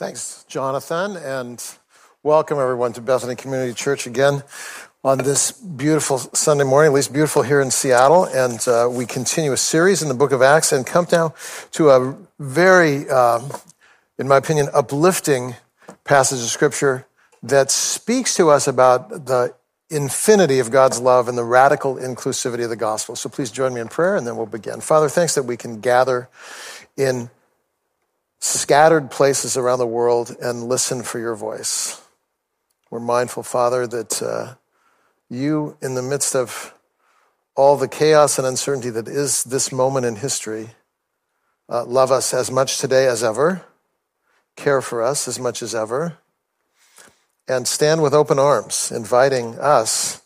Thanks, Jonathan, and welcome everyone to Bethany Community Church again on this beautiful Sunday morning, at least beautiful here in Seattle. And uh, we continue a series in the book of Acts and come now to a very, um, in my opinion, uplifting passage of scripture that speaks to us about the infinity of God's love and the radical inclusivity of the gospel. So please join me in prayer and then we'll begin. Father, thanks that we can gather in scattered places around the world and listen for your voice. We're mindful, Father, that uh, you, in the midst of all the chaos and uncertainty that is this moment in history, uh, love us as much today as ever, care for us as much as ever, and stand with open arms, inviting us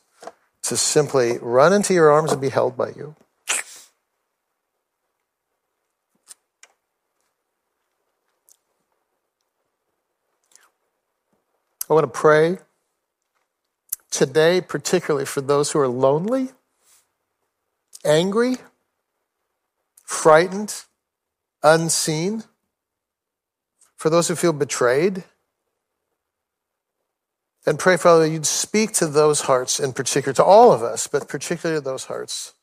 to simply run into your arms and be held by you. I want to pray today, particularly for those who are lonely, angry, frightened, unseen, for those who feel betrayed. And pray, Father, you'd speak to those hearts in particular, to all of us, but particularly those hearts,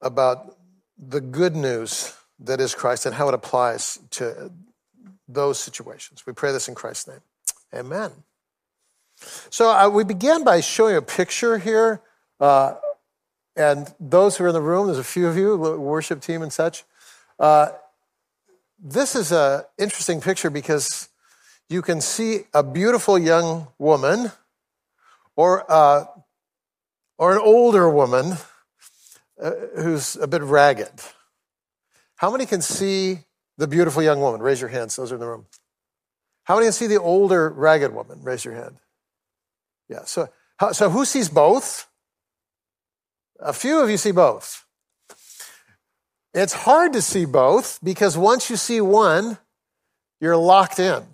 about the good news that is Christ and how it applies to those situations. We pray this in Christ's name. Amen. So uh, we began by showing a picture here. Uh, and those who are in the room, there's a few of you, worship team and such. Uh, this is an interesting picture because you can see a beautiful young woman or, uh, or an older woman uh, who's a bit ragged. How many can see the beautiful young woman? Raise your hands, those are in the room. How many see the older ragged woman? Raise your hand. Yeah. So, so who sees both? A few of you see both. It's hard to see both because once you see one, you're locked in.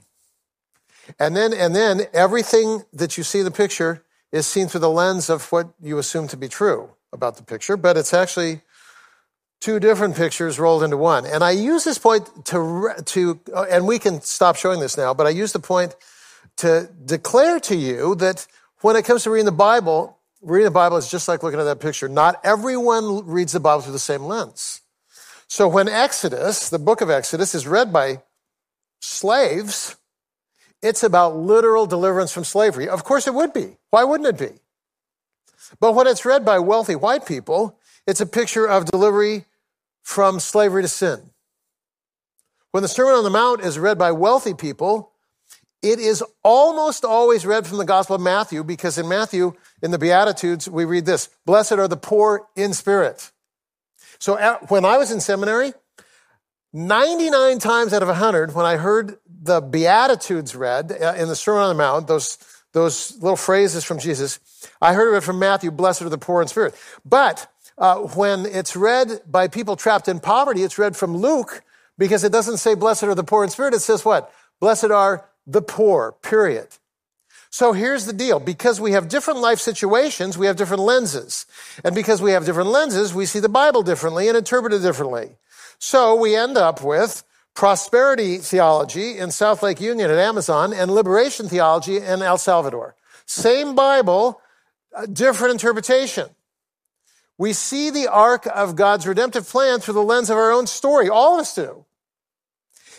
And then, and then everything that you see in the picture is seen through the lens of what you assume to be true about the picture, but it's actually two different pictures rolled into one. And I use this point to, to, uh, and we can stop showing this now, but I use the point to declare to you that when it comes to reading the Bible, reading the Bible is just like looking at that picture. Not everyone reads the Bible through the same lens. So when Exodus, the book of Exodus, is read by slaves, it's about literal deliverance from slavery. Of course it would be. Why wouldn't it be? But when it's read by wealthy white people, it's a picture of delivery from slavery to sin. When the Sermon on the Mount is read by wealthy people, it is almost always read from the Gospel of Matthew because in Matthew, in the Beatitudes, we read this Blessed are the poor in spirit. So when I was in seminary, 99 times out of 100, when I heard the Beatitudes read uh, in the Sermon on the Mount, those, those little phrases from Jesus, I heard it from Matthew, Blessed are the poor in spirit. But uh, when it's read by people trapped in poverty, it's read from Luke because it doesn't say blessed are the poor in spirit. It says what? Blessed are the poor, period. So here's the deal. Because we have different life situations, we have different lenses. And because we have different lenses, we see the Bible differently and interpret it differently. So we end up with prosperity theology in South Lake Union at Amazon and liberation theology in El Salvador. Same Bible, different interpretation. We see the arc of God's redemptive plan through the lens of our own story. All of us do.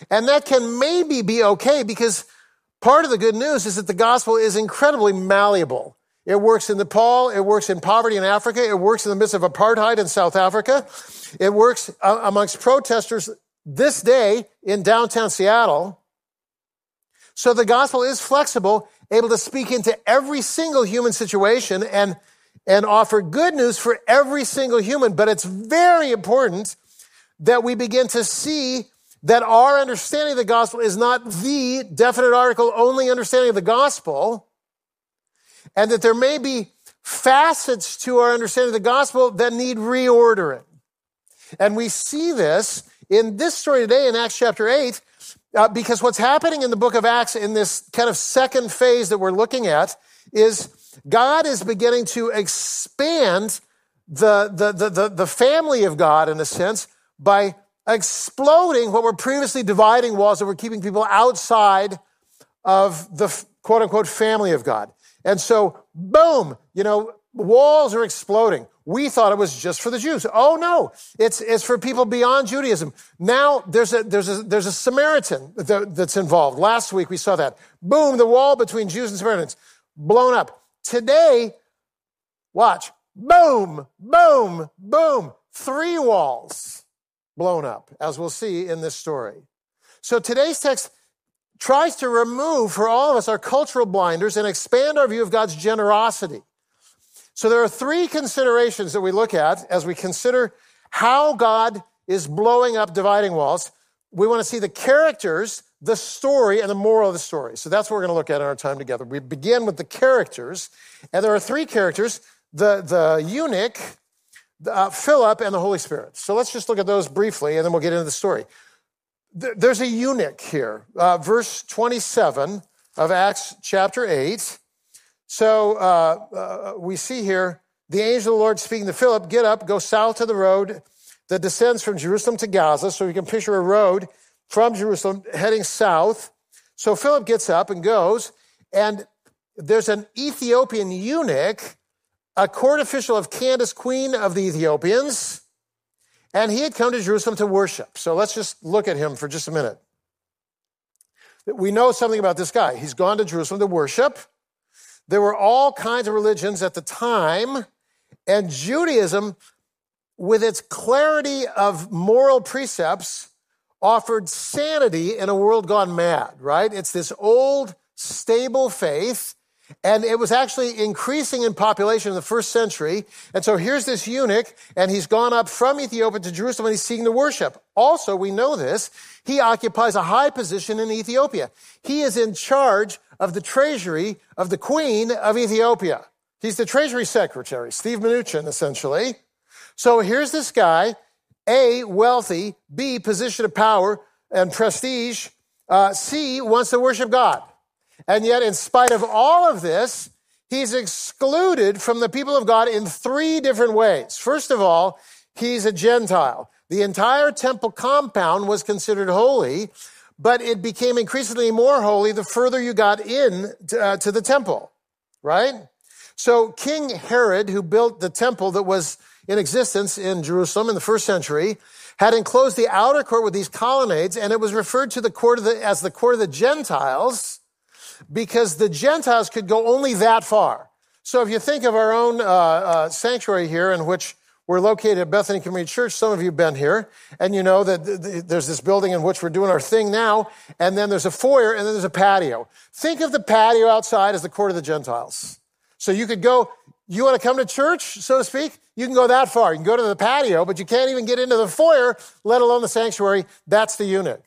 And that can maybe be okay because part of the good news is that the gospel is incredibly malleable. It works in Nepal. It works in poverty in Africa. It works in the midst of apartheid in South Africa. It works uh, amongst protesters this day in downtown Seattle. So the gospel is flexible, able to speak into every single human situation and and offer good news for every single human. But it's very important that we begin to see that our understanding of the gospel is not the definite article only understanding of the gospel, and that there may be facets to our understanding of the gospel that need reordering. And we see this in this story today in Acts chapter 8, uh, because what's happening in the book of Acts in this kind of second phase that we're looking at is God is beginning to expand the, the, the, the, the family of God in a sense by exploding what were previously dividing walls that were keeping people outside of the quote unquote family of God. And so, boom, you know, walls are exploding. We thought it was just for the Jews. Oh no, it's, it's for people beyond Judaism. Now there's a, there's a, there's a Samaritan that's involved. Last week we saw that. Boom, the wall between Jews and Samaritans blown up. Today, watch, boom, boom, boom, three walls blown up, as we'll see in this story. So today's text tries to remove for all of us our cultural blinders and expand our view of God's generosity. So there are three considerations that we look at as we consider how God is blowing up dividing walls. We want to see the characters, the story, and the moral of the story. So that's what we're going to look at in our time together. We begin with the characters, and there are three characters the, the eunuch, uh, Philip, and the Holy Spirit. So let's just look at those briefly, and then we'll get into the story. There's a eunuch here, uh, verse 27 of Acts chapter 8. So uh, uh, we see here the angel of the Lord speaking to Philip, get up, go south to the road that descends from Jerusalem to Gaza. So you can picture a road from Jerusalem heading south. So Philip gets up and goes, and there's an Ethiopian eunuch, a court official of Candace, queen of the Ethiopians, and he had come to Jerusalem to worship. So let's just look at him for just a minute. We know something about this guy. He's gone to Jerusalem to worship. There were all kinds of religions at the time, and Judaism, with its clarity of moral precepts, offered sanity in a world gone mad, right? It's this old, stable faith and it was actually increasing in population in the first century. And so here's this eunuch, and he's gone up from Ethiopia to Jerusalem and he's seeking the worship. Also, we know this, he occupies a high position in Ethiopia. He is in charge of the treasury of the queen of Ethiopia. He's the treasury secretary, Steve Mnuchin, essentially. So here's this guy, A, wealthy, B, position of power and prestige, uh, C, wants to worship God. And yet, in spite of all of this, he's excluded from the people of God in three different ways. First of all, he's a Gentile. The entire temple compound was considered holy, but it became increasingly more holy the further you got in to, uh, to the temple, right? So King Herod, who built the temple that was in existence in Jerusalem in the first century, had enclosed the outer court with these colonnades, and it was referred to the court the, as the court of the Gentiles because the Gentiles could go only that far. So if you think of our own uh, uh, sanctuary here, in which we're located at Bethany Community Church, some of you have been here, and you know that there's this building in which we're doing our thing now, and then there's a foyer, and then there's a patio. Think of the patio outside as the court of the Gentiles. So you could go, you want to come to church, so to speak? You can go that far. You can go to the patio, but you can't even get into the foyer, let alone the sanctuary. That's the eunuch.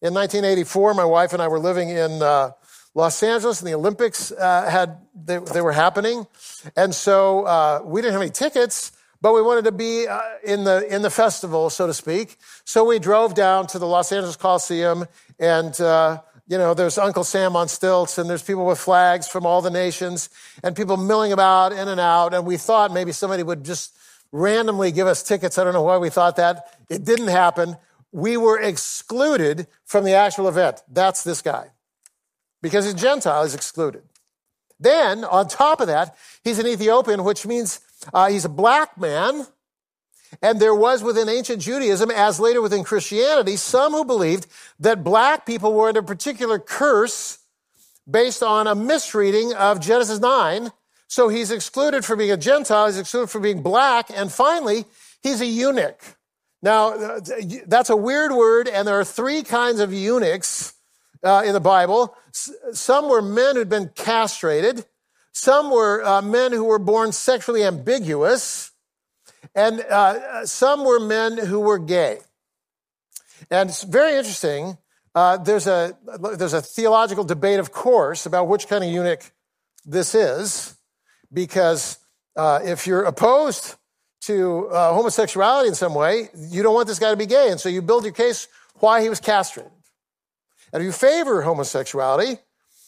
In 1984, my wife and I were living in uh, Los Angeles and the Olympics uh, had they, they, were happening, and so uh, we didn't have any tickets, but we wanted to be uh, in the in the festival, so to speak. So we drove down to the Los Angeles Coliseum, and uh, you know there's Uncle Sam on stilts, and there's people with flags from all the nations, and people milling about in and out. And we thought maybe somebody would just randomly give us tickets. I don't know why we thought that. It didn't happen. We were excluded from the actual event. That's this guy because he's Gentile, he's excluded. Then, on top of that, he's an Ethiopian, which means uh, he's a black man. And there was within ancient Judaism, as later within Christianity, some who believed that black people were under a particular curse based on a misreading of Genesis 9. So he's excluded from being a Gentile, he's excluded from being black, and finally, he's a eunuch. Now, uh, that's a weird word, and there are three kinds of eunuchs uh, in the Bible. Some were men who'd been castrated. Some were uh, men who were born sexually ambiguous. And uh, some were men who were gay. And it's very interesting. Uh, there's, a, there's a theological debate, of course, about which kind of eunuch this is, because uh, if you're opposed to uh, homosexuality in some way, you don't want this guy to be gay. And so you build your case why he was castrated. And if you favor homosexuality,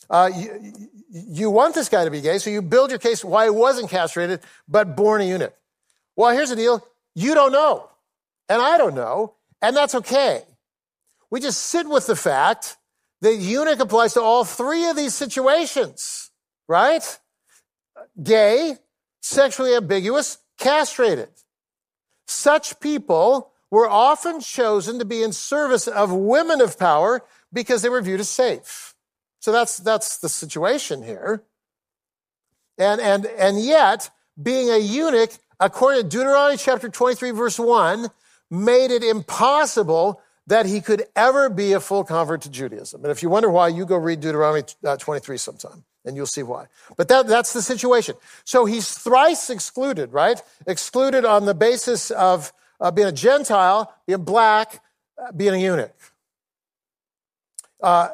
uh, you, you, want this guy to be gay, so you build your case why he wasn't castrated, but born a eunuch. Well, here's the deal you don't know, and I don't know. And that's okay. We just sit with the fact that eunuch applies to all three of these situations, right? Gay, sexually ambiguous, castrated. Such people were often chosen to be in service of women of power because they were viewed as safe. So that's, that's the situation here. And, and, and yet, being a eunuch, according to Deuteronomy chapter 23, verse 1, made it impossible that he could ever be a full convert to Judaism. And if you wonder why, you go read Deuteronomy uh, 23 sometime and you'll see why. But that, that's the situation. So he's thrice excluded, right? Excluded on the basis of uh, being a Gentile, being black, uh, being a eunuch. Uh,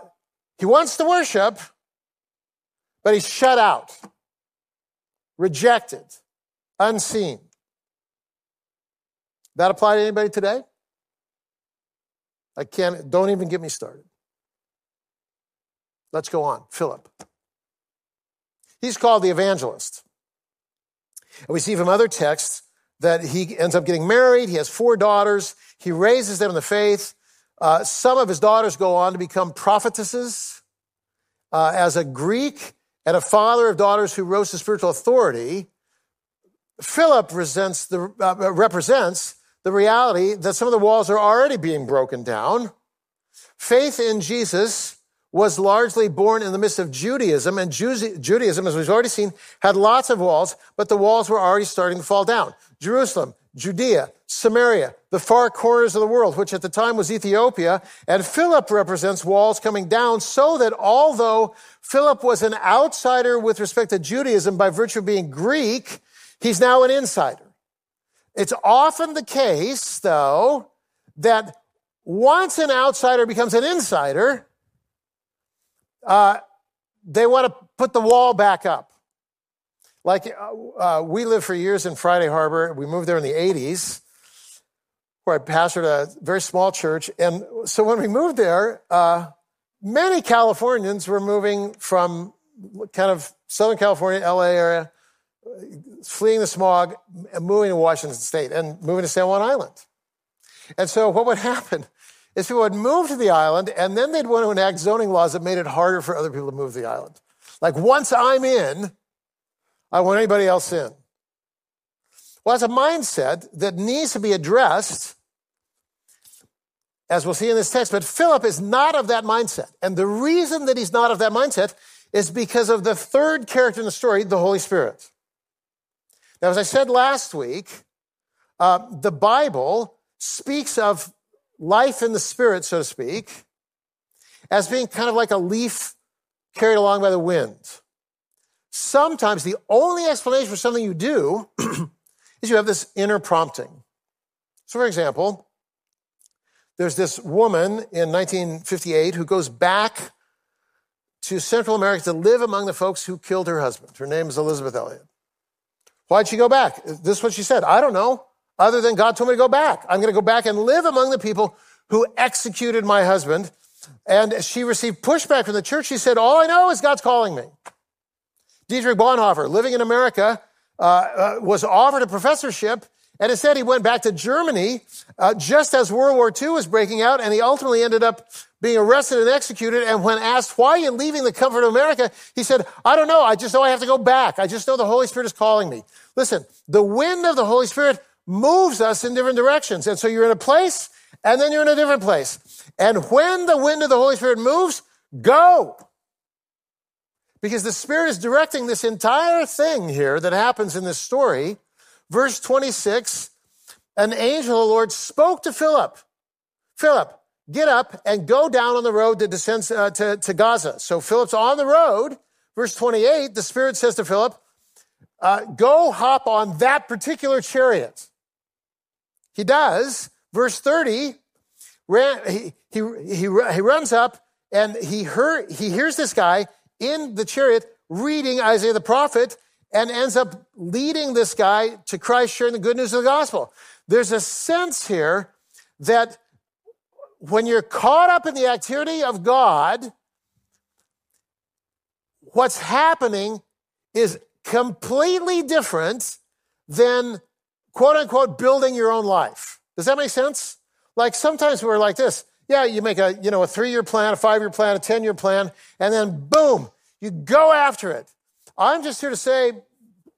he wants to worship, but he's shut out, rejected, unseen. That apply to anybody today? I can't, don't even get me started. Let's go on. Philip. He's called the evangelist. And we see from other texts that he ends up getting married. He has four daughters. He raises them in the faith. Uh, some of his daughters go on to become prophetesses. Uh, as a Greek and a father of daughters who rose to spiritual authority, Philip represents the, uh, represents the reality that some of the walls are already being broken down. Faith in Jesus was largely born in the midst of Judaism, and Judaism, as we've already seen, had lots of walls, but the walls were already starting to fall down. Jerusalem, Judea, Samaria, the far corners of the world, which at the time was Ethiopia, and Philip represents walls coming down so that although Philip was an outsider with respect to Judaism by virtue of being Greek, he's now an insider. It's often the case, though, that once an outsider becomes an insider, uh, they want to put the wall back up. Like uh, uh, we lived for years in Friday Harbor. We moved there in the 80s, where I pastored a very small church. And so when we moved there, uh, many Californians were moving from kind of Southern California, LA area, fleeing the smog, and moving to Washington State and moving to San Juan Island. And so what would happen is people would move to the island and then they'd want to enact zoning laws that made it harder for other people to move to the island. Like once I'm in, I want anybody else in. Well, that's a mindset that needs to be addressed, as we'll see in this text. But Philip is not of that mindset. And the reason that he's not of that mindset is because of the third character in the story, the Holy Spirit. Now, as I said last week, uh, the Bible speaks of life in the Spirit, so to speak, as being kind of like a leaf carried along by the wind. Sometimes the only explanation for something you do is you have this inner prompting. So, for example, there's this woman in 1958 who goes back to Central America to live among the folks who killed her husband. Her name is Elisabeth Elliot. Why'd she go back? This is what she said. I don't know. Other than God told me to go back. I'm going to go back and live among the people who executed my husband. And she received pushback from the church. She said, All I know is God's calling me. Dietrich Bonhoeffer, living in America, uh, uh, was offered a professorship and instead he went back to Germany uh, just as World War II was breaking out and he ultimately ended up being arrested and executed. And when asked, why you leaving the comfort of America? He said, I don't know. I just know I have to go back. I just know the Holy Spirit is calling me. Listen, the wind of the Holy Spirit moves us in different directions. And so you're in a place and then you're in a different place. And when the wind of the Holy Spirit moves, go. Because the Spirit is directing this entire thing here that happens in this story. Verse 26, an angel of the Lord spoke to Philip. Philip, get up and go down on the road that descends uh, to, to Gaza. So Philip's on the road. Verse 28, the Spirit says to Philip, uh, go hop on that particular chariot. He does. Verse 30, ran, he, he, he, he runs up and he, heard, he hears this guy in the chariot reading Isaiah the prophet and ends up leading this guy to Christ, sharing the good news of the gospel. There's a sense here that when you're caught up in the activity of God, what's happening is completely different than quote unquote building your own life. Does that make sense? like sometimes we're like this. Yeah, you make a, you know, a three year plan, a five year plan, a 10 year plan, and then boom, you go after it. I'm just here to say,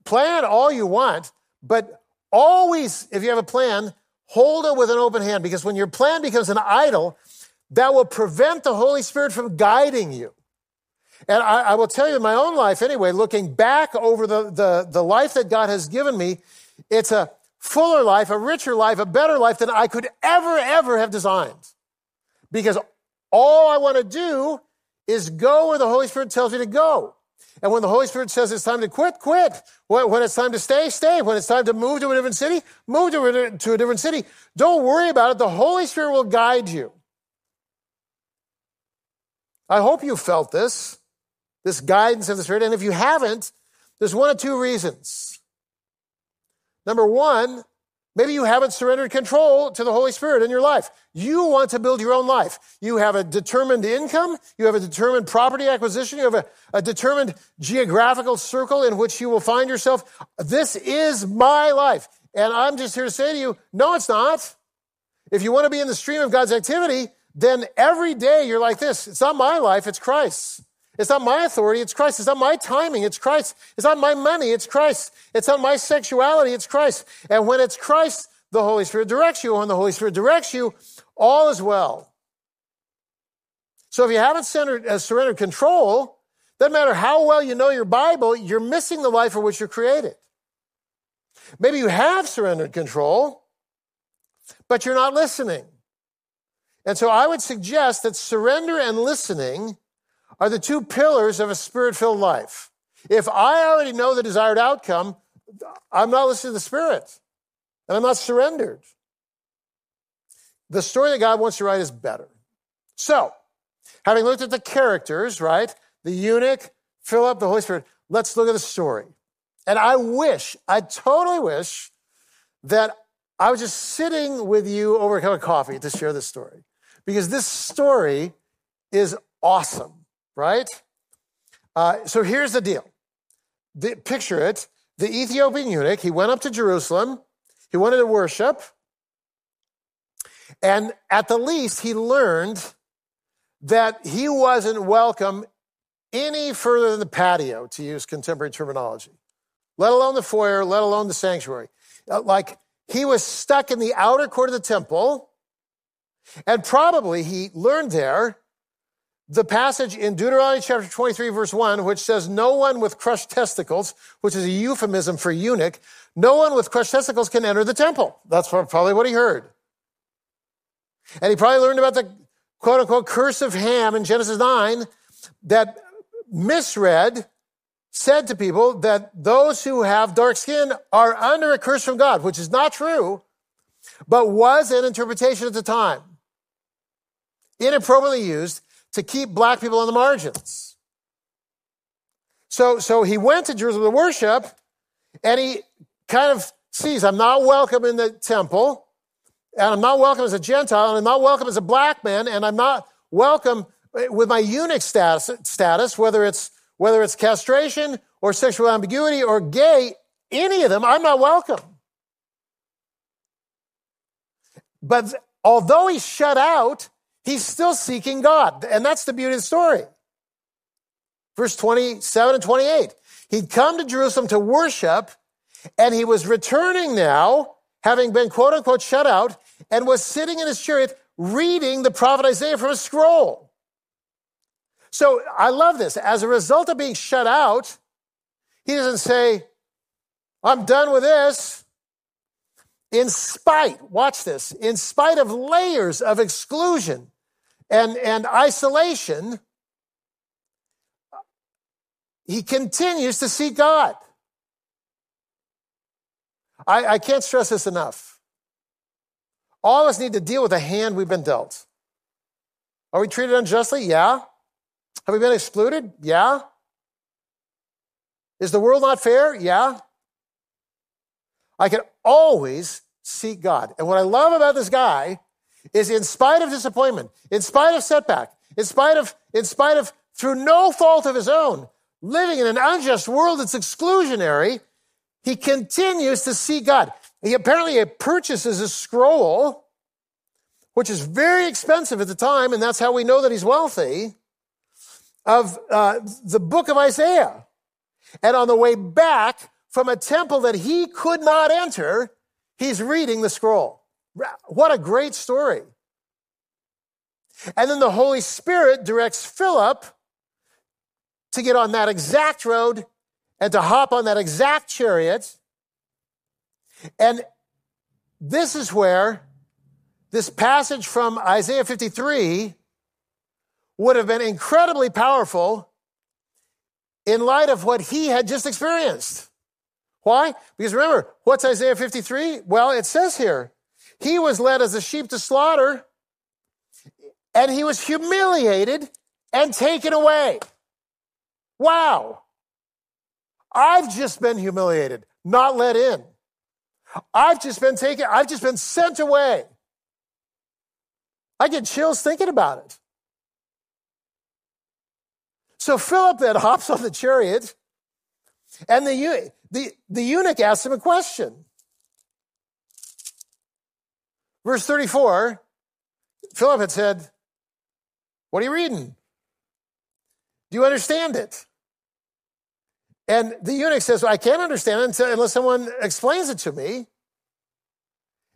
plan all you want, but always, if you have a plan, hold it with an open hand because when your plan becomes an idol, that will prevent the Holy Spirit from guiding you. And I, I, will tell you in my own life anyway, looking back over the, the, the life that God has given me, it's a fuller life, a richer life, a better life than I could ever, ever have designed. Because all I want to do is go where the Holy Spirit tells me to go. And when the Holy Spirit says it's time to quit, quit. When it's time to stay, stay. When it's time to move to a different city, move to a, different city. Don't worry about it. The Holy Spirit will guide you. I hope you felt this, this guidance of the Spirit. And if you haven't, there's one of two reasons. Number one, Maybe you haven't surrendered control to the Holy Spirit in your life. You want to build your own life. You have a determined income. You have a determined property acquisition. You have a, a, determined geographical circle in which you will find yourself. This is my life. And I'm just here to say to you, no, it's not. If you want to be in the stream of God's activity, then every day you're like this. It's not my life, it's Christ's. It's not my authority, it's Christ. It's not my timing, it's Christ. It's not my money, it's Christ. It's not my sexuality, it's Christ. And when it's Christ, the Holy Spirit directs you. When the Holy Spirit directs you, all is well. So if you haven't centered, uh, surrendered control, doesn't matter how well you know your Bible, you're missing the life for which you're created. Maybe you have surrendered control, but you're not listening. And so I would suggest that surrender and listening are the two pillars of a spirit filled life. If I already know the desired outcome, I'm not listening to the Spirit and I'm not surrendered. The story that God wants to write is better. So, having looked at the characters, right? The eunuch, Philip, the Holy Spirit, let's look at the story. And I wish, I totally wish that I was just sitting with you over a cup of coffee to share this story because this story is awesome right? Uh, so here's the deal. The, picture it. The Ethiopian eunuch, he went up to Jerusalem. He wanted to worship. And at the least, he learned that he wasn't welcome any further than the patio, to use contemporary terminology, let alone the foyer, let alone the sanctuary. Uh, like he was stuck in the outer court of the temple, and probably he learned there the passage in Deuteronomy chapter 23, verse 1, which says, No one with crushed testicles, which is a euphemism for eunuch, no one with crushed testicles can enter the temple. That's probably what he heard. And he probably learned about the quote unquote curse of Ham in Genesis 9 that misread said to people that those who have dark skin are under a curse from God, which is not true, but was an interpretation at the time. Inappropriately used to keep black people on the margins. So, so he went to Jerusalem to worship, and he kind of sees, I'm not welcome in the temple, and I'm not welcome as a Gentile, and I'm not welcome as a black man, and I'm not welcome with my eunuch status, status whether it's whether it's castration or sexual ambiguity or gay, any of them, I'm not welcome. But although he's shut out, He's still seeking God. And that's the beauty of the story. Verse 27 and 28. He'd come to Jerusalem to worship, and he was returning now, having been quote unquote shut out, and was sitting in his chariot reading the prophet Isaiah from a scroll. So I love this. As a result of being shut out, he doesn't say, I'm done with this. In spite, watch this, in spite of layers of exclusion and, and isolation, he continues to see God. I, I can't stress this enough. All of us need to deal with the hand we've been dealt. Are we treated unjustly? Yeah. Have we been excluded? Yeah. Is the world not fair? Yeah. I can always seek God. And what I love about this guy is in spite of disappointment, in spite of setback, in spite of, in spite of, through no fault of his own, living in an unjust world that's exclusionary, he continues to see God. He apparently purchases a scroll which is very expensive at the time, and that's how we know that he's wealthy, of uh, the book of Isaiah. And on the way back from a temple that he could not enter, he's reading the scroll. What a great story. And then the Holy Spirit directs Philip to get on that exact road and to hop on that exact chariot. And this is where this passage from Isaiah 53 would have been incredibly powerful in light of what he had just experienced. Why? Because remember, what's Isaiah 53? Well, it says here, he was led as a sheep to slaughter, and he was humiliated and taken away. Wow. I've just been humiliated, not let in. I've just been taken, I've just been sent away. I get chills thinking about it. So Philip then hops on the chariot, and the, the, the eunuch asked him a question. Verse 34 Philip had said, What are you reading? Do you understand it? And the eunuch says, well, I can't understand it unless someone explains it to me.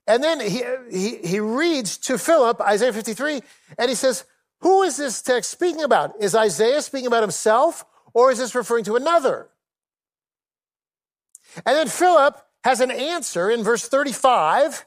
And then he, he, he reads to Philip Isaiah 53, and he says, Who is this text speaking about? Is Isaiah speaking about himself, or is this referring to another? And then Philip has an answer in verse 35,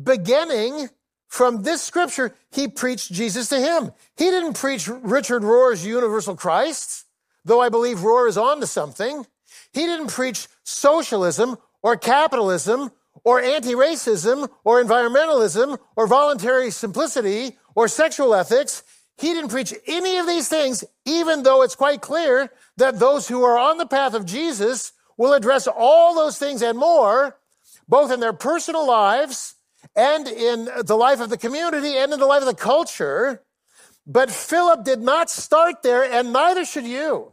beginning from this scripture, he preached Jesus to him. He didn't preach Richard Rohr's universal Christ though I believe Rohr is on to something, he didn't preach socialism or capitalism or anti racism or environmentalism or voluntary simplicity or sexual ethics. He didn't preach any of these things, even though it's quite clear that those who are on the path of Jesus will address all those things and more, both in their personal lives and in the life of the community and in the life of the culture. But Philip did not start there, and neither should you.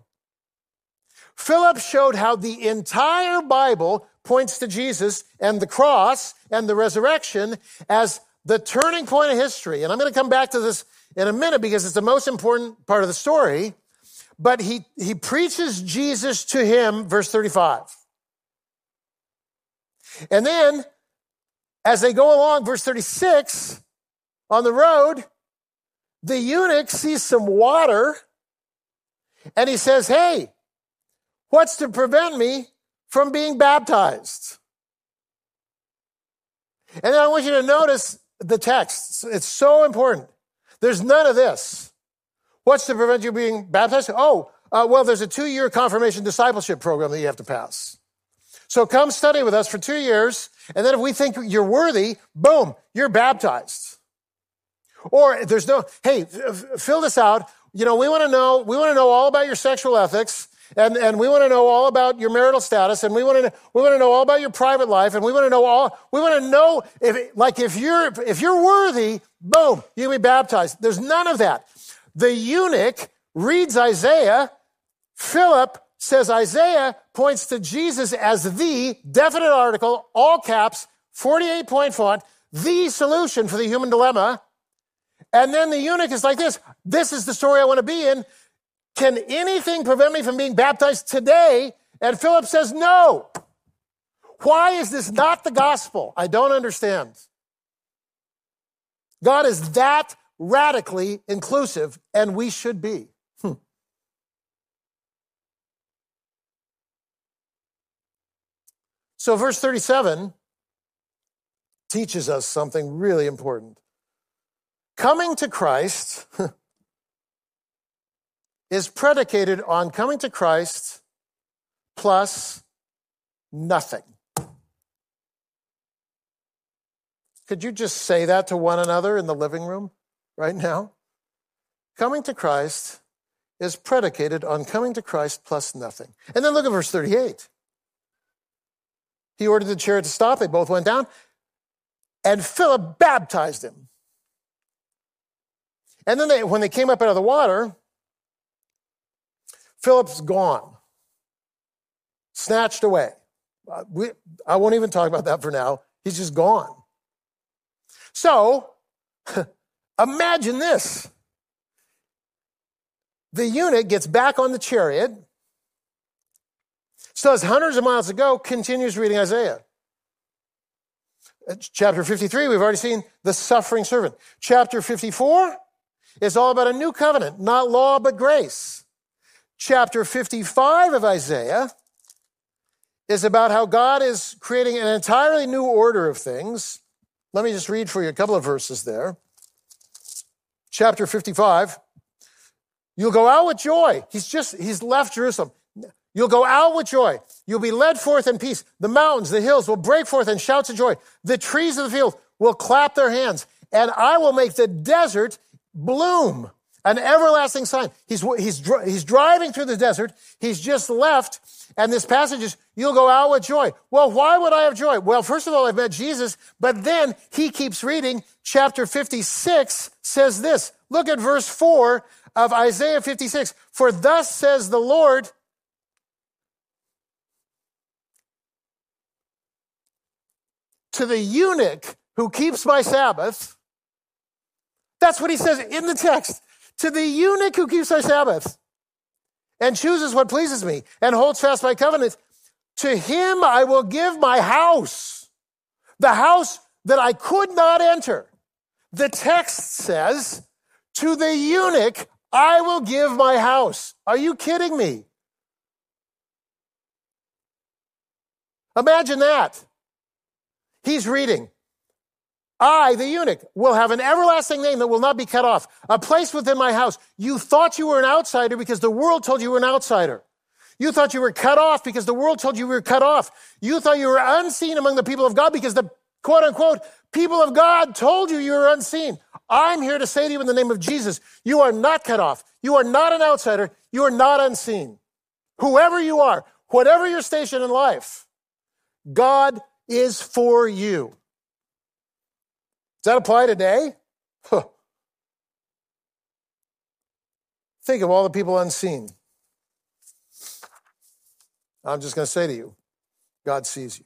Philip showed how the entire Bible points to Jesus and the cross and the resurrection as the turning point of history. And I'm going to come back to this in a minute because it's the most important part of the story. But he, he preaches Jesus to him, verse 35. And then, as they go along, verse 36, on the road, the eunuch sees some water and he says, Hey, What's to prevent me from being baptized? And then I want you to notice the text. It's so important. There's none of this. What's to prevent you being baptized? Oh, uh, well, there's a two year confirmation discipleship program that you have to pass. So come study with us for two years, and then if we think you're worthy, boom, you're baptized. Or there's no, hey, fill this out. You know, we want to know, we want to know all about your sexual ethics. And, and we want to know all about your marital status, and we want to we want to know all about your private life, and we want to know all we want to know if like if you're if you're worthy, boom, you can be baptized. There's none of that. The eunuch reads Isaiah. Philip says Isaiah points to Jesus as the definite article, all caps, 48 point font, the solution for the human dilemma. And then the eunuch is like this. This is the story I want to be in. Can anything prevent me from being baptized today? And Philip says, No. Why is this not the gospel? I don't understand. God is that radically inclusive, and we should be. Hmm. So, verse 37 teaches us something really important. Coming to Christ is predicated on coming to Christ plus nothing. Could you just say that to one another in the living room right now? Coming to Christ is predicated on coming to Christ plus nothing. And then look at verse 38. He ordered the chariot to stop. They both went down. And Philip baptized him. And then they, when they came up out of the water, Philip's gone, snatched away. Uh, we, I won't even talk about that for now. He's just gone. So, Imagine this. The eunuch gets back on the chariot, has hundreds of miles to go, continues reading Isaiah. Chapter 53, we've already seen the suffering servant. Chapter 54 is all about a new covenant, not law, but grace. Chapter 55 of Isaiah is about how God is creating an entirely new order of things. Let me just read for you a couple of verses there. Chapter 55. You'll go out with joy. He's just, he's left Jerusalem. You'll go out with joy. You'll be led forth in peace. The mountains, the hills will break forth in shouts of joy. The trees of the field will clap their hands, and I will make the desert bloom, an everlasting sign. He's, he's, he's driving through the desert. He's just left, and this passage is, you'll go out with joy. Well, why would I have joy? Well, first of all, I've met Jesus, but then he keeps reading. Chapter 56 says this. Look at verse 4 of Isaiah 56. For thus says the Lord, to the eunuch who keeps my Sabbath. That's what he says in the text. To the eunuch who keeps my Sabbath and chooses what pleases me and holds fast my covenant, to him I will give my house, the house that I could not enter. The text says, to the eunuch I will give my house. Are you kidding me? Imagine that. He's reading. I, the eunuch, will have an everlasting name that will not be cut off, a place within my house. You thought you were an outsider because the world told you were an outsider. You thought you were cut off because the world told you you were cut off. You thought you were unseen among the people of God because the quote unquote people of God told you you were unseen. I'm here to say to you in the name of Jesus, you are not cut off. You are not an outsider. You are not unseen. Whoever you are, whatever your station in life, God is for you. Does that apply today? Huh. Think of all the people unseen. I'm just going to say to you, God sees you.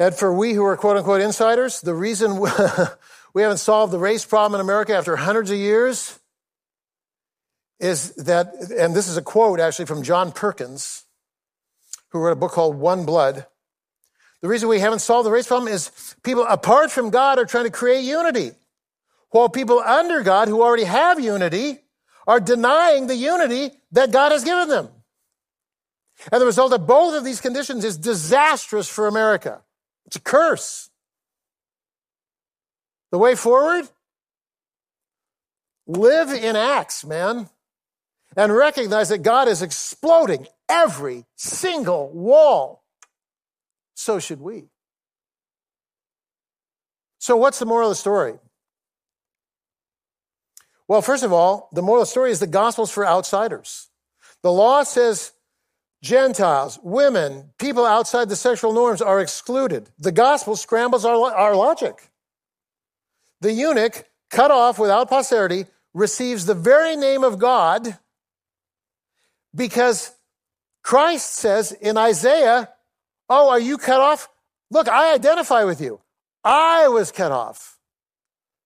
And for we who are quote unquote insiders, the reason we haven't solved the race problem in America after hundreds of years is that, and this is a quote actually from John Perkins, who wrote a book called One Blood. The reason we haven't solved the race problem is people apart from God are trying to create unity, while people under God who already have unity are denying the unity that God has given them. And the result of both of these conditions is disastrous for America. It's a curse. The way forward? Live in Acts, man, and recognize that God is exploding every single wall. So should we. So, what's the moral of the story? Well, first of all, the moral of the story is the gospel's for outsiders. The law says Gentiles, women, people outside the sexual norms are excluded. The gospel scrambles our, our logic. The eunuch, cut off without posterity, receives the very name of God because Christ says in Isaiah, Oh, are you cut off? Look, I identify with you. I was cut off.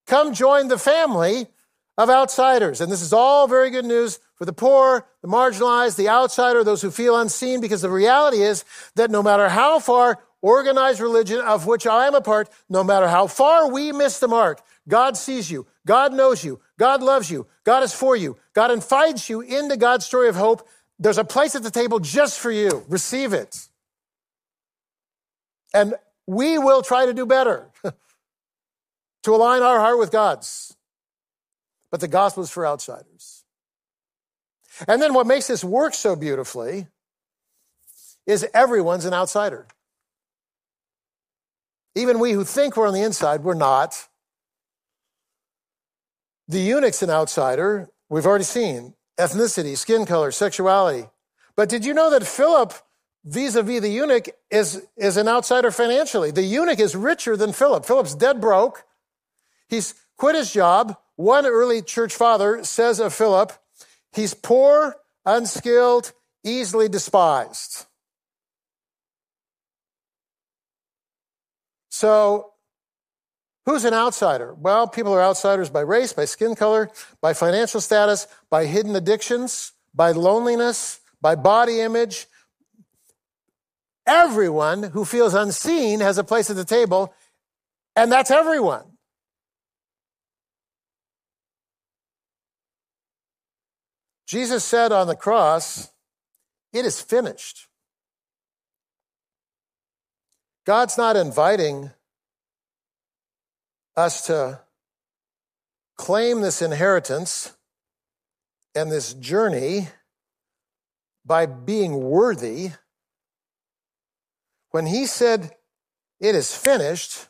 Come join the family of outsiders. And this is all very good news for the poor, the marginalized, the outsider, those who feel unseen, because the reality is that no matter how far organized religion, of which I am a part, no matter how far we miss the mark, God sees you. God knows you. God loves you. God is for you. God invites you into God's story of hope there's a place at the table just for you. Receive it. And we will try to do better to align our heart with God's. But the gospel is for outsiders. And then what makes this work so beautifully is everyone's an outsider. Even we who think we're on the inside, we're not. The eunuch's an outsider, we've already seen ethnicity, skin color, sexuality. But did you know that Philip, vis a vis the eunuch, is, is an outsider financially? The eunuch is richer than Philip. Philip's dead broke. He's quit his job. One early church father says of Philip, he's poor, unskilled, easily despised. So, Who's an outsider? Well, people are outsiders by race, by skin color, by financial status, by hidden addictions, by loneliness, by body image. Everyone who feels unseen has a place at the table, and that's everyone. Jesus said on the cross, It is finished. God's not inviting us to claim this inheritance and this journey by being worthy. When he said, It is finished,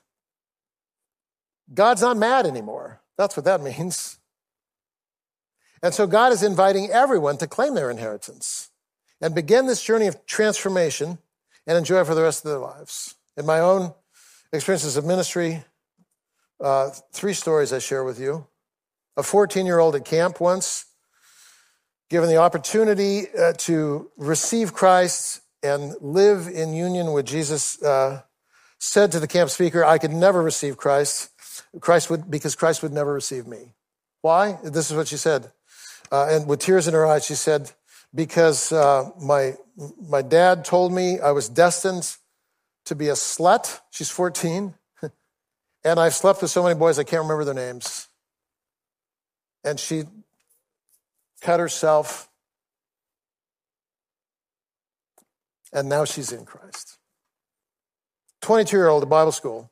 God's not mad anymore. That's what that means. And so God is inviting everyone to claim their inheritance and begin this journey of transformation and enjoy for the rest of their lives. In my own experiences of ministry, uh, three stories I share with you. A 14 year old at camp once, given the opportunity uh, to receive Christ and live in union with Jesus, uh, said to the camp speaker, I could never receive Christ, Christ would, because Christ would never receive me. Why? This is what she said. Uh, and with tears in her eyes, she said, because uh, my, my dad told me I was destined to be a slut. She's 14. and I've slept with so many boys, I can't remember their names. And she cut herself. And now she's in Christ. 22 year old at Bible school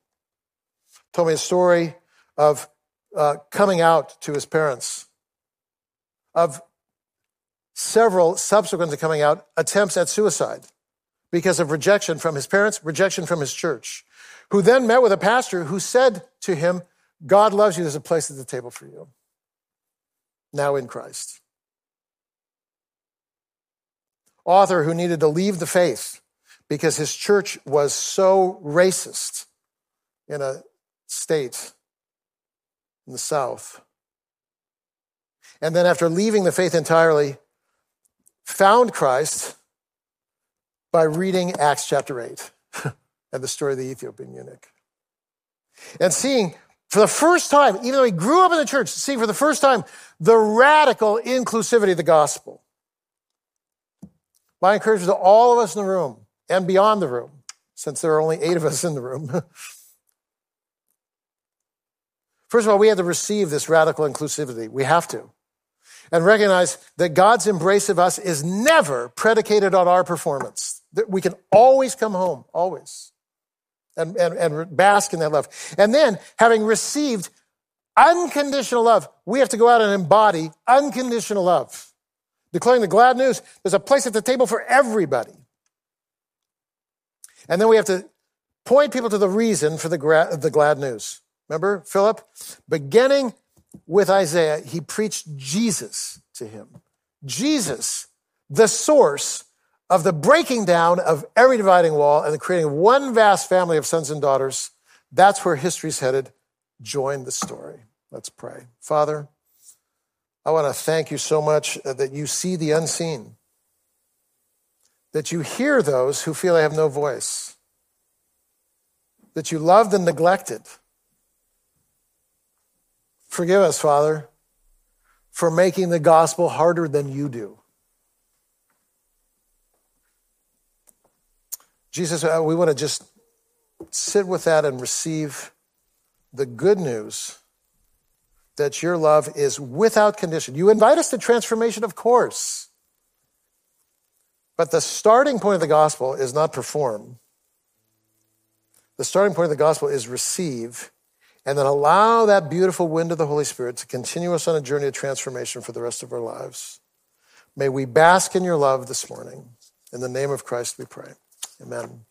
told me a story of uh, coming out to his parents, of several subsequent to coming out attempts at suicide because of rejection from his parents, rejection from his church, who then met with a pastor who said to him, God loves you, there's a place at the table for you. Now in Christ. Author who needed to leave the faith because his church was so racist in a state in the South. And then, after leaving the faith entirely, found Christ by reading Acts chapter 8 and the story of the Ethiopian eunuch. And seeing for the first time, even though he grew up in the church, seeing for the first time the radical inclusivity of the gospel. My encouragement to all of us in the room and beyond the room, since there are only eight of us in the room. First of all, we have to receive this radical inclusivity. We have to and recognize that God's embrace of us is never predicated on our performance. That we can always come home, always, and, and, and bask in that love. And then, having received unconditional love, we have to go out and embody unconditional love. Declaring the glad news, there's a place at the table for everybody. And then we have to point people to the reason for the, gra- the glad news. Remember, Philip? Beginning with Isaiah, he preached Jesus to him. Jesus, the source of the breaking down of every dividing wall and the creating one vast family of sons and daughters. That's where history's headed. Join the story. Let's pray. Father, I want to thank you so much that you see the unseen, that you hear those who feel they have no voice, that you love the neglected. Forgive us, Father, for making the gospel harder than you do. Jesus, uh, we want to just sit with that and receive the good news that your love is without condition. You invite us to transformation, of course. But the starting point of the gospel is not perform. The starting point of the gospel is receive and then allow that beautiful wind of the Holy Spirit to continue us on a journey of transformation for the rest of our lives. May we bask in your love this morning. In the name of Christ we pray. Amen.